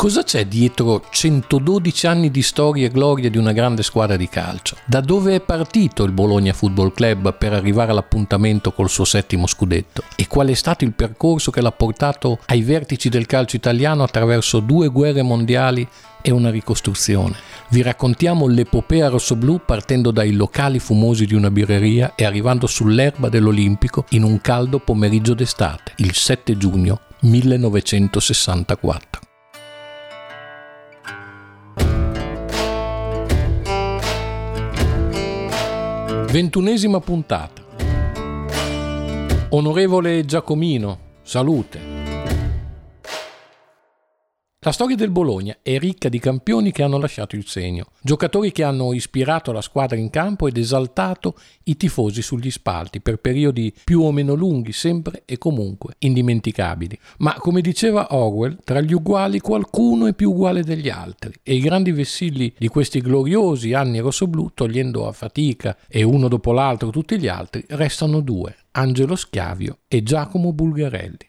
Cosa c'è dietro 112 anni di storia e gloria di una grande squadra di calcio? Da dove è partito il Bologna Football Club per arrivare all'appuntamento col suo settimo scudetto? E qual è stato il percorso che l'ha portato ai vertici del calcio italiano attraverso due guerre mondiali e una ricostruzione? Vi raccontiamo l'epopea rossoblù partendo dai locali fumosi di una birreria e arrivando sull'erba dell'Olimpico in un caldo pomeriggio d'estate, il 7 giugno 1964. Ventunesima puntata. Onorevole Giacomino, salute. La storia del Bologna è ricca di campioni che hanno lasciato il segno, giocatori che hanno ispirato la squadra in campo ed esaltato i tifosi sugli spalti per periodi più o meno lunghi, sempre e comunque indimenticabili. Ma come diceva Orwell, tra gli uguali qualcuno è più uguale degli altri e i grandi vessilli di questi gloriosi anni rossoblù, togliendo a fatica e uno dopo l'altro tutti gli altri, restano due, Angelo Schiavio e Giacomo Bulgarelli.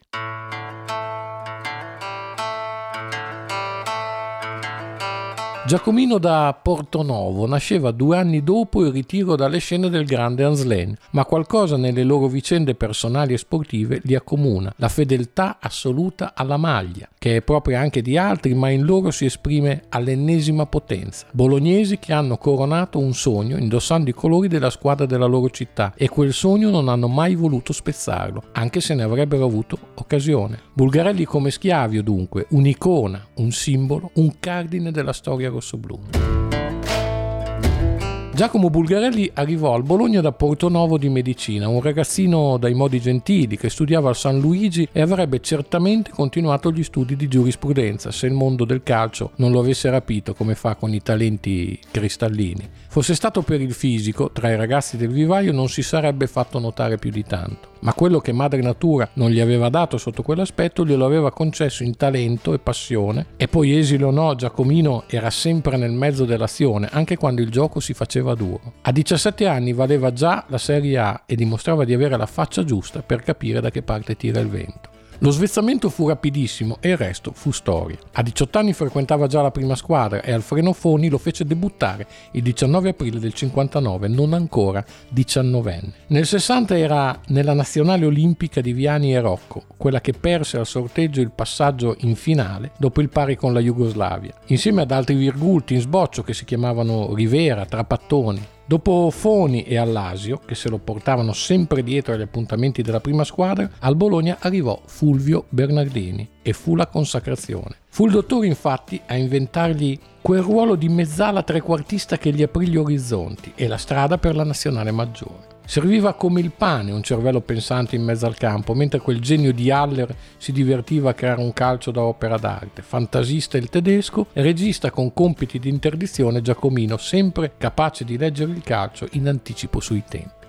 Giacomino da Portonovo nasceva due anni dopo il ritiro dalle scene del grande Anslen, ma qualcosa nelle loro vicende personali e sportive li accomuna, la fedeltà assoluta alla maglia, che è propria anche di altri, ma in loro si esprime all'ennesima potenza. Bolognesi che hanno coronato un sogno indossando i colori della squadra della loro città e quel sogno non hanno mai voluto spezzarlo, anche se ne avrebbero avuto occasione. Bulgarelli come Schiavio dunque, un'icona, un simbolo, un cardine della storia rossoblù. Giacomo Bulgarelli arrivò al Bologna da Portonovo di Medicina, un ragazzino dai modi gentili che studiava al San Luigi e avrebbe certamente continuato gli studi di giurisprudenza se il mondo del calcio non lo avesse rapito come fa con i talenti cristallini. Fosse stato per il fisico, tra i ragazzi del vivaio non si sarebbe fatto notare più di tanto ma quello che madre natura non gli aveva dato sotto quell'aspetto glielo aveva concesso in talento e passione e poi esile o no Giacomino era sempre nel mezzo dell'azione anche quando il gioco si faceva duro. A 17 anni valeva già la Serie A e dimostrava di avere la faccia giusta per capire da che parte tira il vento. Lo svezzamento fu rapidissimo e il resto fu storia. A 18 anni frequentava già la prima squadra e Alfredo Foni lo fece debuttare il 19 aprile del 59, non ancora 19enne. Nel 60 era nella nazionale olimpica di Viani e Rocco, quella che perse al sorteggio il passaggio in finale dopo il pari con la Jugoslavia, insieme ad altri virgulti in sboccio che si chiamavano Rivera, Trapattoni, Dopo Foni e Allasio, che se lo portavano sempre dietro agli appuntamenti della prima squadra, al Bologna arrivò Fulvio Bernardini e fu la consacrazione. Fu il dottore infatti a inventargli quel ruolo di mezzala trequartista che gli aprì gli orizzonti e la strada per la nazionale maggiore. Serviva come il pane un cervello pensante in mezzo al campo, mentre quel genio di Haller si divertiva a creare un calcio da opera d'arte. Fantasista il tedesco, regista con compiti di interdizione Giacomino, sempre capace di leggere il calcio in anticipo sui tempi.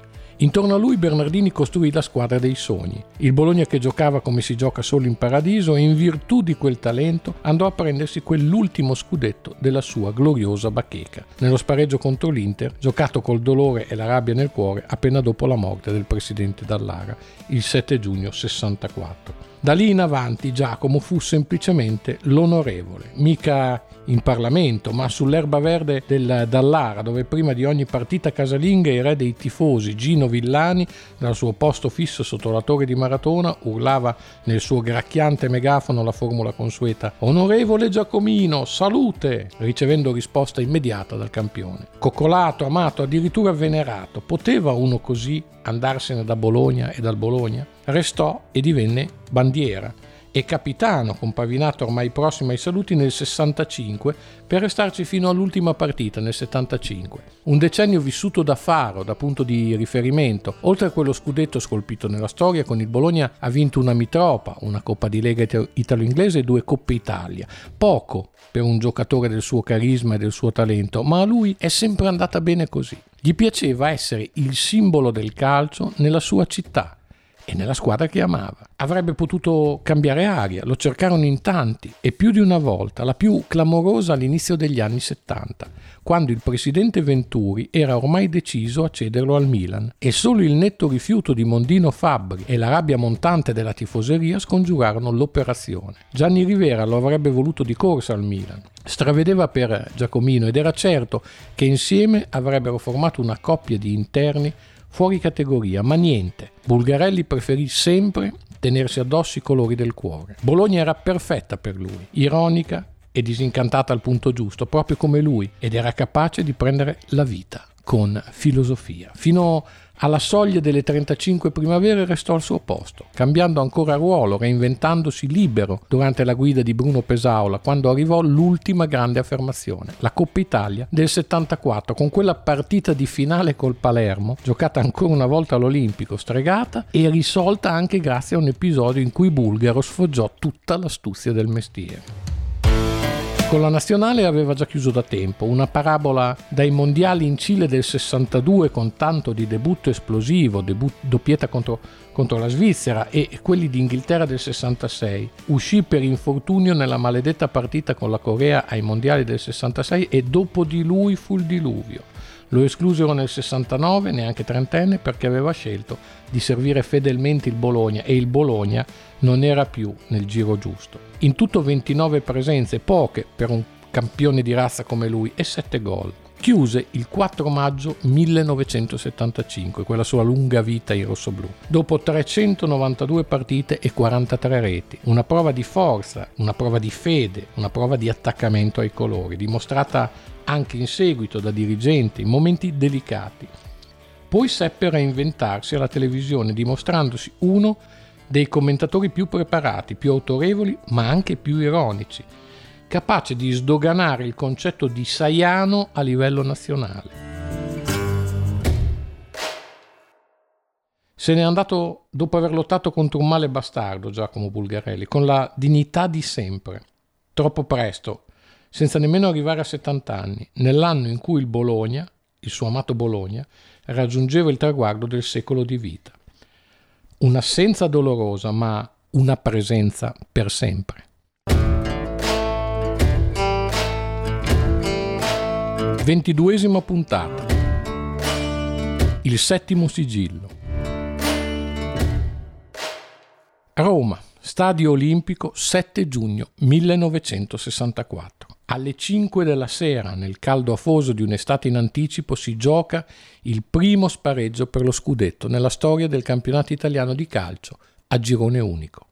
Intorno a lui Bernardini costruì la squadra dei sogni. Il Bologna che giocava come si gioca solo in paradiso e in virtù di quel talento andò a prendersi quell'ultimo scudetto della sua gloriosa bacheca, nello spareggio contro l'Inter, giocato col dolore e la rabbia nel cuore appena dopo la morte del presidente Dallara, il 7 giugno 64. Da lì in avanti Giacomo fu semplicemente l'onorevole, mica in Parlamento, ma sull'erba verde del Dallara, dove prima di ogni partita casalinga il re dei tifosi, Gino Villani, dal suo posto fisso sotto la torre di Maratona, urlava nel suo gracchiante megafono la formula consueta Onorevole Giacomino, salute! ricevendo risposta immediata dal campione. Coccolato, amato, addirittura venerato, poteva uno così andarsene da Bologna e dal Bologna? Restò e divenne bandiera e capitano con Pavinato ormai prossimo ai saluti nel 65 per restarci fino all'ultima partita nel 75. Un decennio vissuto da faro, da punto di riferimento. Oltre a quello scudetto scolpito nella storia, con il Bologna ha vinto una Mitropa, una Coppa di Lega italo-inglese e due Coppe Italia. Poco per un giocatore del suo carisma e del suo talento, ma a lui è sempre andata bene così. Gli piaceva essere il simbolo del calcio nella sua città e nella squadra che amava. Avrebbe potuto cambiare aria, lo cercarono in tanti e più di una volta, la più clamorosa all'inizio degli anni 70, quando il presidente Venturi era ormai deciso a cederlo al Milan e solo il netto rifiuto di Mondino Fabbri e la rabbia montante della tifoseria scongiurarono l'operazione. Gianni Rivera lo avrebbe voluto di corsa al Milan. Stravedeva per Giacomino ed era certo che insieme avrebbero formato una coppia di interni fuori categoria, ma niente. Bulgarelli preferì sempre tenersi addosso i colori del cuore. Bologna era perfetta per lui, ironica e disincantata al punto giusto, proprio come lui, ed era capace di prendere la vita con filosofia. Fino alla soglia delle 35 primavere restò al suo posto, cambiando ancora ruolo, reinventandosi libero durante la guida di Bruno Pesaola, quando arrivò l'ultima grande affermazione, la Coppa Italia del 74, con quella partita di finale col Palermo, giocata ancora una volta all'Olimpico, stregata e risolta anche grazie a un episodio in cui Bulgaro sfoggiò tutta l'astuzia del mestiere. Con la nazionale aveva già chiuso da tempo, una parabola dai mondiali in Cile del 62 con tanto di debutto esplosivo, debut, doppietta contro, contro la Svizzera e quelli d'Inghilterra del 66. Uscì per infortunio nella maledetta partita con la Corea ai mondiali del 66 e dopo di lui fu il diluvio. Lo esclusero nel 69, neanche trentenne, perché aveva scelto di servire fedelmente il Bologna e il Bologna non era più nel giro giusto. In tutto 29 presenze, poche per un campione di razza come lui, e 7 gol. Chiuse il 4 maggio 1975, quella sua lunga vita in rossoblù, dopo 392 partite e 43 reti. Una prova di forza, una prova di fede, una prova di attaccamento ai colori, dimostrata anche in seguito da dirigenti in momenti delicati. Poi seppe reinventarsi alla televisione, dimostrandosi uno dei commentatori più preparati, più autorevoli, ma anche più ironici, capace di sdoganare il concetto di Saiano a livello nazionale. Se n'è andato dopo aver lottato contro un male bastardo Giacomo Bulgarelli, con la dignità di sempre, troppo presto, senza nemmeno arrivare a 70 anni, nell'anno in cui il Bologna, il suo amato Bologna, raggiungeva il traguardo del secolo di vita un'assenza dolorosa, ma una presenza per sempre. Ventiduesima puntata. Il settimo sigillo. Roma, Stadio Olimpico, 7 giugno 1964. Alle 5 della sera, nel caldo afoso di un'estate in anticipo, si gioca il primo spareggio per lo scudetto nella storia del campionato italiano di calcio a girone unico.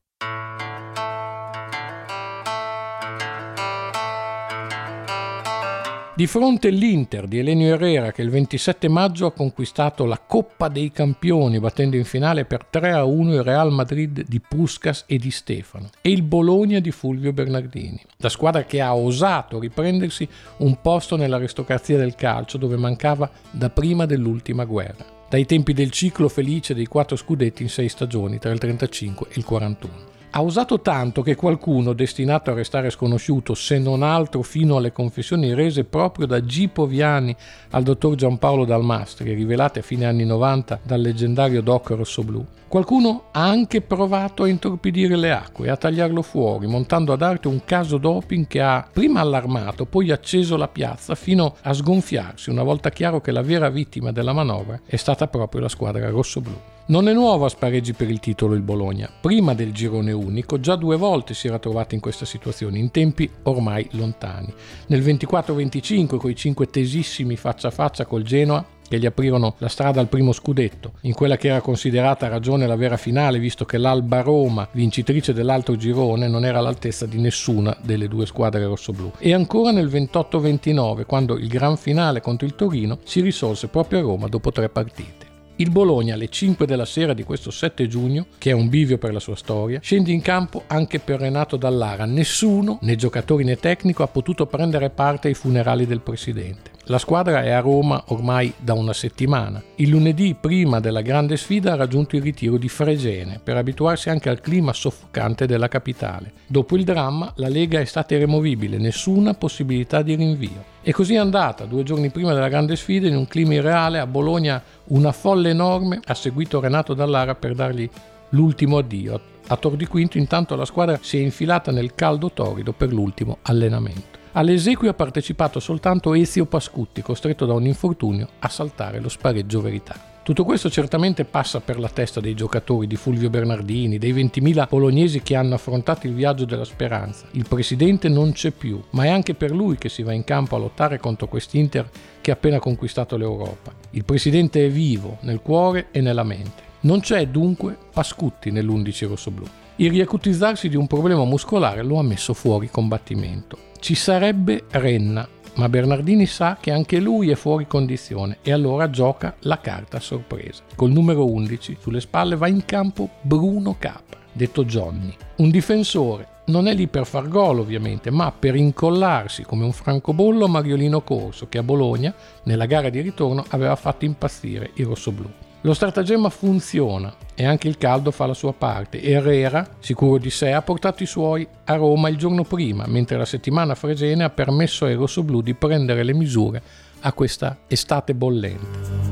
Di fronte l'Inter di Elenio Herrera che il 27 maggio ha conquistato la Coppa dei Campioni battendo in finale per 3-1 il Real Madrid di Puskas e di Stefano e il Bologna di Fulvio Bernardini, la squadra che ha osato riprendersi un posto nell'aristocrazia del calcio dove mancava da prima dell'ultima guerra, dai tempi del ciclo felice dei quattro scudetti in sei stagioni tra il 35 e il 41. Ha usato tanto che qualcuno, destinato a restare sconosciuto, se non altro fino alle confessioni rese proprio da Gipo Viani al dottor Giampaolo Dalmastri, rivelate a fine anni 90 dal leggendario Doc Rossoblù, qualcuno ha anche provato a intorpidire le acque, a tagliarlo fuori, montando ad arte un caso doping che ha prima allarmato, poi acceso la piazza fino a sgonfiarsi una volta chiaro che la vera vittima della manovra è stata proprio la squadra rossoblù. Non è nuovo a spareggi per il titolo il Bologna. Prima del girone unico già due volte si era trovato in questa situazione, in tempi ormai lontani. Nel 24-25 con i cinque tesissimi faccia a faccia col Genoa che gli aprirono la strada al primo scudetto, in quella che era considerata a ragione la vera finale, visto che l'Alba Roma, vincitrice dell'altro girone, non era all'altezza di nessuna delle due squadre rossoblù. E ancora nel 28-29, quando il gran finale contro il Torino si risolse proprio a Roma dopo tre partite. Il Bologna alle 5 della sera di questo 7 giugno, che è un bivio per la sua storia, scende in campo anche per Renato Dallara. Nessuno, né giocatori né tecnico, ha potuto prendere parte ai funerali del presidente. La squadra è a Roma ormai da una settimana. Il lunedì, prima della grande sfida, ha raggiunto il ritiro di Fregene per abituarsi anche al clima soffocante della capitale. Dopo il dramma, la Lega è stata irremovibile, nessuna possibilità di rinvio. E così è andata, due giorni prima della grande sfida, in un clima irreale, a Bologna una folla enorme ha seguito Renato Dallara per dargli l'ultimo addio. A Tor di Quinto intanto la squadra si è infilata nel caldo torido per l'ultimo allenamento. Alle esequie ha partecipato soltanto Ezio Pascutti, costretto da un infortunio a saltare lo spareggio verità. Tutto questo certamente passa per la testa dei giocatori di Fulvio Bernardini, dei 20.000 bolognesi che hanno affrontato il viaggio della speranza. Il presidente non c'è più, ma è anche per lui che si va in campo a lottare contro quest'Inter che ha appena conquistato l'Europa. Il presidente è vivo nel cuore e nella mente. Non c'è dunque Pascutti nell'11 rossoblù. Il riacutizzarsi di un problema muscolare lo ha messo fuori combattimento. Ci sarebbe Renna, ma Bernardini sa che anche lui è fuori condizione e allora gioca la carta sorpresa. Col numero 11 sulle spalle va in campo Bruno Capra, detto Johnny, un difensore. Non è lì per far gol ovviamente, ma per incollarsi come un francobollo Mariolino Corso che a Bologna, nella gara di ritorno, aveva fatto impazzire i rossoblù. Lo stratagemma funziona e anche il caldo fa la sua parte. Herrera, sicuro di sé, ha portato i suoi a Roma il giorno prima, mentre la settimana fresene ha permesso ai rossoblù di prendere le misure a questa estate bollente.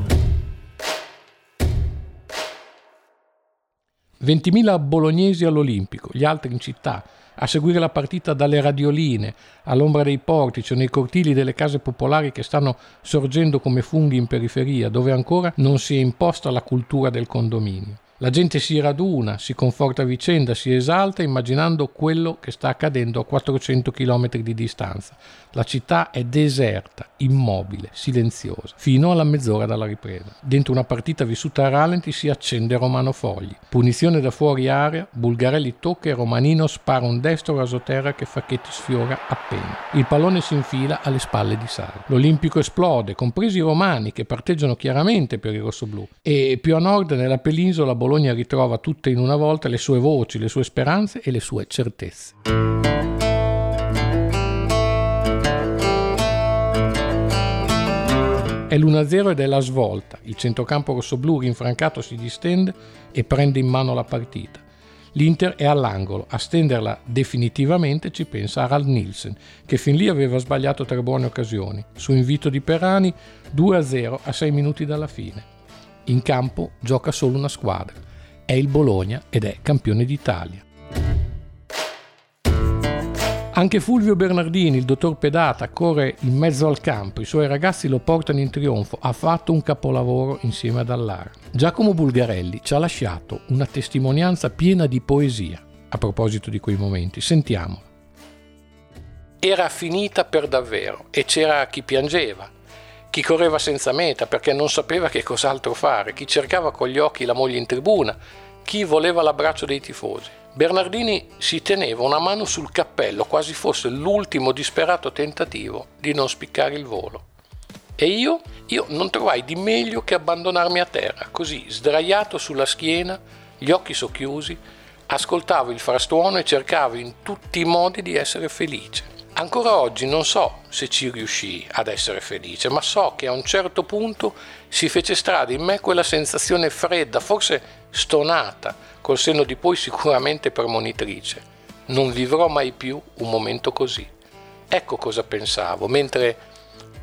20.000 bolognesi all'Olimpico, gli altri in città, a seguire la partita dalle radioline, all'ombra dei portici o nei cortili delle case popolari che stanno sorgendo come funghi in periferia, dove ancora non si è imposta la cultura del condominio. La gente si raduna, si conforta a vicenda, si esalta immaginando quello che sta accadendo a 400 km di distanza. La città è deserta, immobile, silenziosa, fino alla mezz'ora dalla ripresa. Dentro una partita vissuta a rallenti si accende Romano Fogli. Punizione da fuori area, Bulgarelli tocca e Romanino spara un destro rasoterra che Facchetti sfiora appena. Il pallone si infila alle spalle di Sara. L'Olimpico esplode, compresi i romani che parteggiano chiaramente per i rossoblù. E più a nord, nella penisola, Bologna ritrova tutte in una volta le sue voci, le sue speranze e le sue certezze. È l'1-0 ed è la svolta. Il centrocampo rossoblù rinfrancato si distende e prende in mano la partita. L'Inter è all'angolo, a stenderla definitivamente ci pensa Harald Nielsen, che fin lì aveva sbagliato tre buone occasioni. Su invito di Perani, 2-0 a 6 minuti dalla fine. In campo gioca solo una squadra. È il Bologna ed è campione d'Italia. Anche Fulvio Bernardini, il dottor Pedata, corre in mezzo al campo, i suoi ragazzi lo portano in trionfo, ha fatto un capolavoro insieme ad Allar. Giacomo Bulgarelli ci ha lasciato una testimonianza piena di poesia a proposito di quei momenti. Sentiamo. Era finita per davvero e c'era chi piangeva, chi correva senza meta perché non sapeva che cos'altro fare, chi cercava con gli occhi la moglie in tribuna, chi voleva l'abbraccio dei tifosi. Bernardini si teneva una mano sul cappello, quasi fosse l'ultimo disperato tentativo di non spiccare il volo. E io? Io non trovai di meglio che abbandonarmi a terra, così, sdraiato sulla schiena, gli occhi socchiusi, ascoltavo il frastuono e cercavo in tutti i modi di essere felice. Ancora oggi non so se ci riuscii ad essere felice, ma so che a un certo punto si fece strada in me quella sensazione fredda, forse stonata, col senno di poi sicuramente premonitrice. Non vivrò mai più un momento così. Ecco cosa pensavo, mentre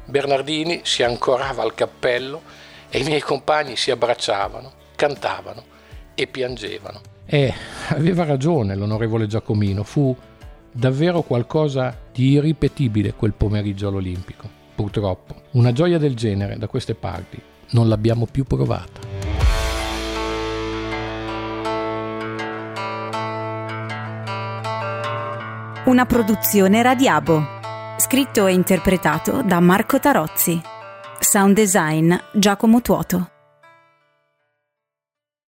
Bernardini si ancorava al cappello e i miei compagni si abbracciavano, cantavano e piangevano. E aveva ragione l'onorevole Giacomino, fu davvero qualcosa di irripetibile quel pomeriggio all'Olimpico. Purtroppo, una gioia del genere da queste parti non l'abbiamo più provata. Una produzione Radiabo. Scritto e interpretato da Marco Tarozzi. Sound design Giacomo Tuoto.